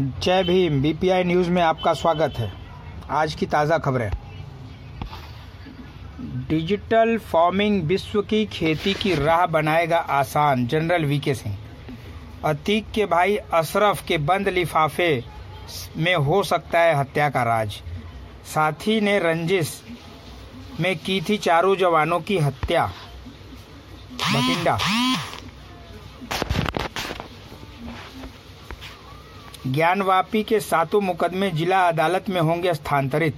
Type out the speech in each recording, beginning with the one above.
जय Bhim BPI news में आपका स्वागत है। आज की ताज़ा खबरें। डिजिटल फ़ार्मिंग विश्व की खेती की राह बनाएगा आसान, जनरल वीके सिंह। अतीक के भाई अशरफ के बंद लिफाफे में हो सकता है हत्या का राज। साथी ने रंजिश में की थी चारों जवानों की हत्या। बठिंडा। ज्ञानवापी के सातों मुकदमे जिला अदालत में होंगे स्थानांतरित।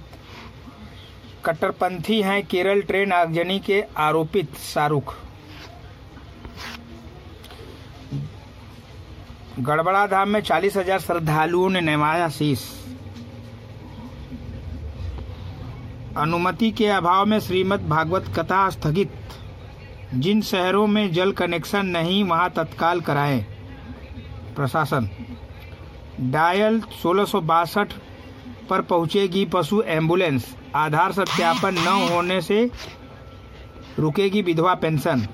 कट्टरपंथी हैं केरल ट्रेन आगजनी के आरोपित शाहरुख। गड़बड़ा धाम में चालीस हज़ार श्रद्धालुओं ने नवाया शीश। अनुमति के अभाव में श्रीमद् भागवत कथा स्थगित। जिन शहरों में जल कनेक्शन नहीं, वहाँ तत्काल कराएँ। प्रशासन। डायल सोलह पर पहुंचेगी पशु एंबुलेंस। आधार सत्यापन न होने से रुकेगी विधवा पेंशन।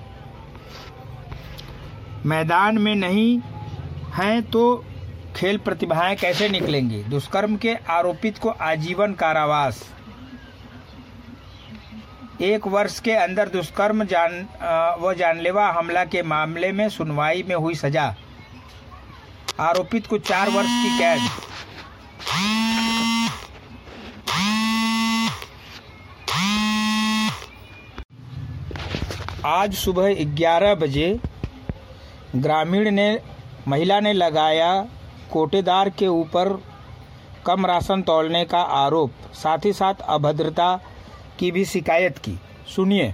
मैदान में नहीं हैं तो खेल प्रतिभाएँ कैसे निकलेंगी? दुष्कर्म के आरोपित को आजीवन कारावास। एक वर्ष के अंदर दुष्कर्म जान व जानलेवा हमला के मामले में सुनवाई में हुई सजा। आरोपित को चार वर्ष की कैद। आज सुबह 11 बजे ग्रामीण ने, महिला ने लगाया कोटेदार के ऊपर कम राशन तोलने का आरोप, साथ ही साथ अभद्रता की भी शिकायत की। सुनिए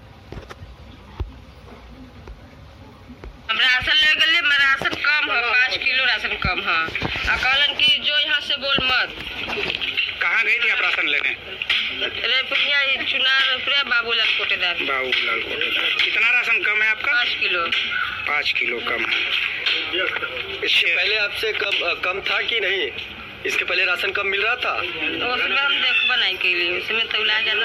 राशन ले गए मैं राशन कम है पाँच किलो राशन कम है। आ कहलन कि जो यहाँ से बोल मत। कहाँ गई थी आप राशन लेने रेपड़िया चुनार रेपड़िया बाबूलाल कोटेदार। बाबूलाल कोटेदार। कितना राशन कम है आपका? पाँच किलो। पाँच किलो कम है। इसके पहले आपसे कम कम था कि नहीं? इसके पहले राशन कम मिल रहा था? तो उसमें हम देख बनाए के लिए। उसमें तो है है।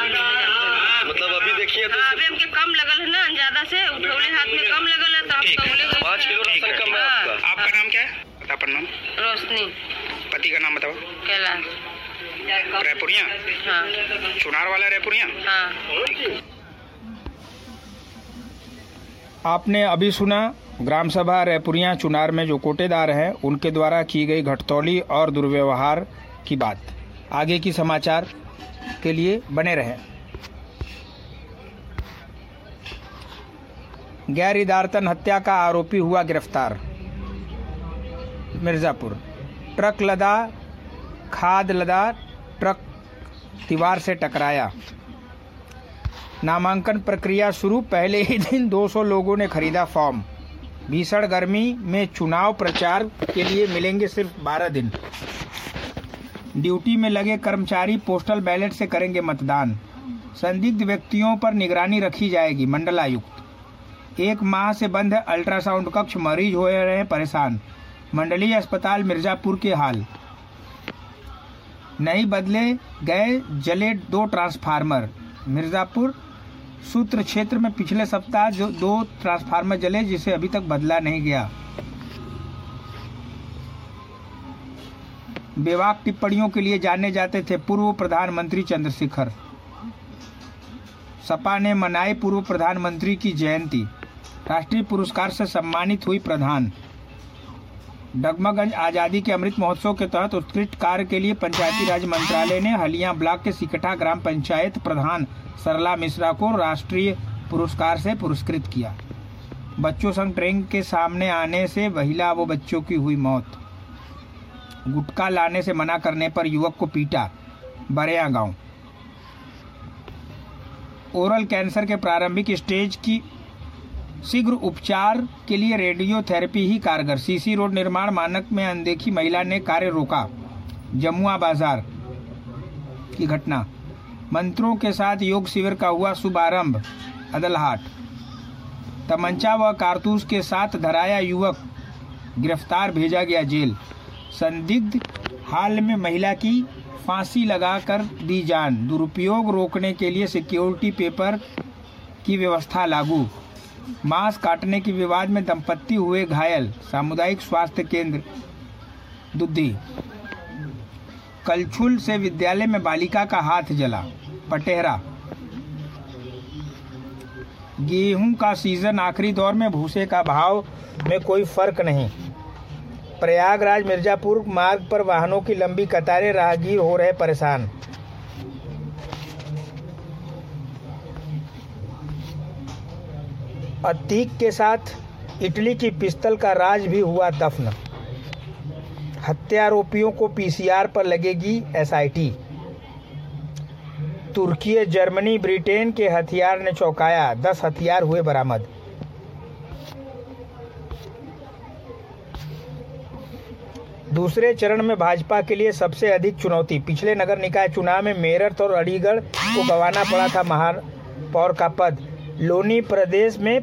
मतलब अभी देखिए तो हाँ, अभी हमके कम लगल है ना ज़्यादा से। उठौले हाथ में कम लगल है तो है। तौले गए पाँच किलो राशन है। कम है हाँ। आपका। आपका नाम क्या है? अपन नाम? रोशनी। पति का नाम बताओ। कैलाश। रेपुरिया हाँ। चुनार वाला रेपुरिया हाँ। आपने अभी सुना ग्राम सभा रैपुरिया चुनार में जो कोटेदार हैं उनके द्वारा की गई घटतौली और दुर्व्यवहार की बात। आगे की समाचार के लिए बने रहें। गैर इदारतन हत्या का आरोपी हुआ गिरफ़्तार। मिर्जापुर। ट्रक लदा, खाद लदा, ट्रक दीवार से टकराया। नामांकन प्रक्रिया शुरू, पहले ही दिन 200 लोगों ने खरीदा फॉर्म। भीषण गर्मी में चुनाव प्रचार के लिए मिलेंगे सिर्फ़ 12 दिन। ड्यूटी में लगे कर्मचारी पोस्टल बैलेट से करेंगे मतदान। संदिग्ध व्यक्तियों पर निगरानी रखी जाएगी, मंडलायुक्त। एक माह से बंद है अल्ट्रासाउंड कक्ष, मरीज़ हो रहे हैं परेशान। मंडलीय अस्पताल मिर्जापुर के हाल। नहीं बदले गए जले दो ट्रांसफार्मर। मिर्जापुर सूत्र क्षेत्र में पिछले सप्ताह जो दो ट्रांसफार्मर जले, जिसे अभी तक बदला नहीं गया। बेवाक टिप्पणियों के लिए जाने जाते थे पूर्व प्रधानमंत्री चंद्रशेखर। सपा ने मनाई पूर्व प्रधानमंत्री की जयंती। राष्ट्रीय पुरस्कार से सम्मानित हुई प्रधान। डगमगंज आज़ादी के अमृत महोत्सव के तहत उत्कृष्ट कार्य के लिए पंचायती राज मंत्रालय ने हलिया ब्लॉक के सिकटा ग्राम पंचायत प्रधान सरला मिश्रा को राष्ट्रीय पुरस्कार से पुरस्कृत किया। बच्चों संग ट्रेन के सामने आने से महिला व बच्चों की हुई मौत। गुटखा लाने से मना करने पर युवक को पीटा, बरेया गाँव। ओरल कैंसर के प्रारंभिक स्टेज की शीघ्र उपचार के लिए रेडियोथेरेपी ही कारगर। सीसी रोड निर्माण मानक में अनदेखी महिला ने कार्य रोका। जमुआ बाज़ार की घटना। मंत्रों के साथ योग शिविर का हुआ शुभारंभ, अदलहाट। तमंचा व कारतूस के साथ धराया युवक, गिरफ़्तार भेजा गया जेल। संदिग्ध हाल में महिला की फांसी लगाकर दी जान। दुरुपयोग रोकने के लिए सिक्योरिटी पेपर की व्यवस्था लागू। मांस काटने के विवाद में दंपत्ति हुए घायल, सामुदायिक स्वास्थ्य केंद्र दुद्धि कलछुल से विद्यालय में बालिका का हाथ जला पटेहरा गेहूँ का सीज़न आखिरी दौर में, भूसे का भाव में कोई फ़र्क नहीं। प्रयागराज, मिर्जापुर मार्ग पर वाहनों की लंबी कतारें राहगीर हो रहे परेशान। अतीक के साथ इटली की पिस्तल का राज भी हुआ दफन। हत्यारोपियों को पीसीआर पर लगेगी एसआईटी तुर्की, जर्मनी, ब्रिटेन के हथियार ने चौंकाया। दस हथियार हुए बरामद। दूसरे चरण में भाजपा के लिए सबसे अधिक चुनौती। पिछले नगर निकाय चुनाव में मेरठ और अलीगढ़ को गंवाना पड़ा था महापौर का पद। लोनी प्रदेश में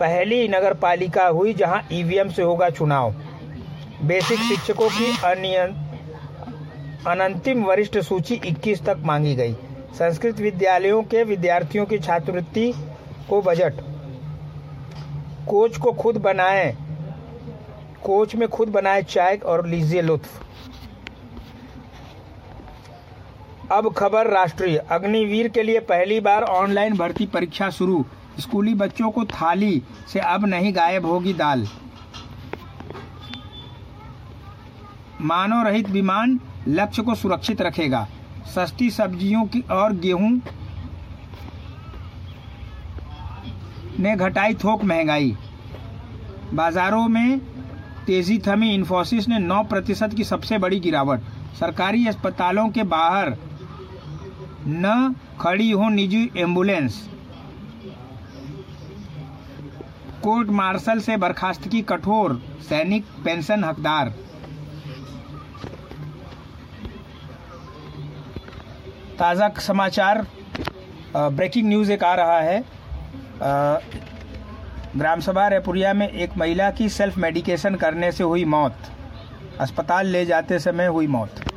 पहली नगर पालिका हुई जहाँ ईवीएम से होगा चुनाव। बेसिक शिक्षकों की अनंतिम वरिष्ठ सूची 21 तक मांगी गई। संस्कृत विद्यालयों के विद्यार्थियों की छात्रवृत्ति को बजट। कोच को खुद बनाए। कोच में खुद बनाए चाय और लीजिए लुत्फ। अब खबर राष्ट्रीय। अग्निवीर के लिए पहली बार ऑनलाइन भर्ती परीक्षा शुरू। स्कूली बच्चों को थाली से अब नहीं गायब होगी दाल। मानव रहित विमान लक्ष्य को सुरक्षित रखेगा। सस्ती सब्जियों की और गेहूँ ने घटाई थोक महँगाई। बाजारों में तेज़ी थमी। इन्फोसिस ने 9 प्रतिशत की सबसे बड़ी गिरावट। सरकारी अस्पतालों के बाहर न खड़ी हो निजी एंबुलेंस। कोर्ट मार्शल से बर्खास्तगी कठोर सैनिक पेंशन हकदार। ताज़ा समाचार ब्रेकिंग न्यूज़ एक आ रहा है। ग्राम सभा रेपुरिया में एक महिला की सेल्फ मेडिकेशन करने से हुई मौत। अस्पताल ले जाते समय हुई मौत।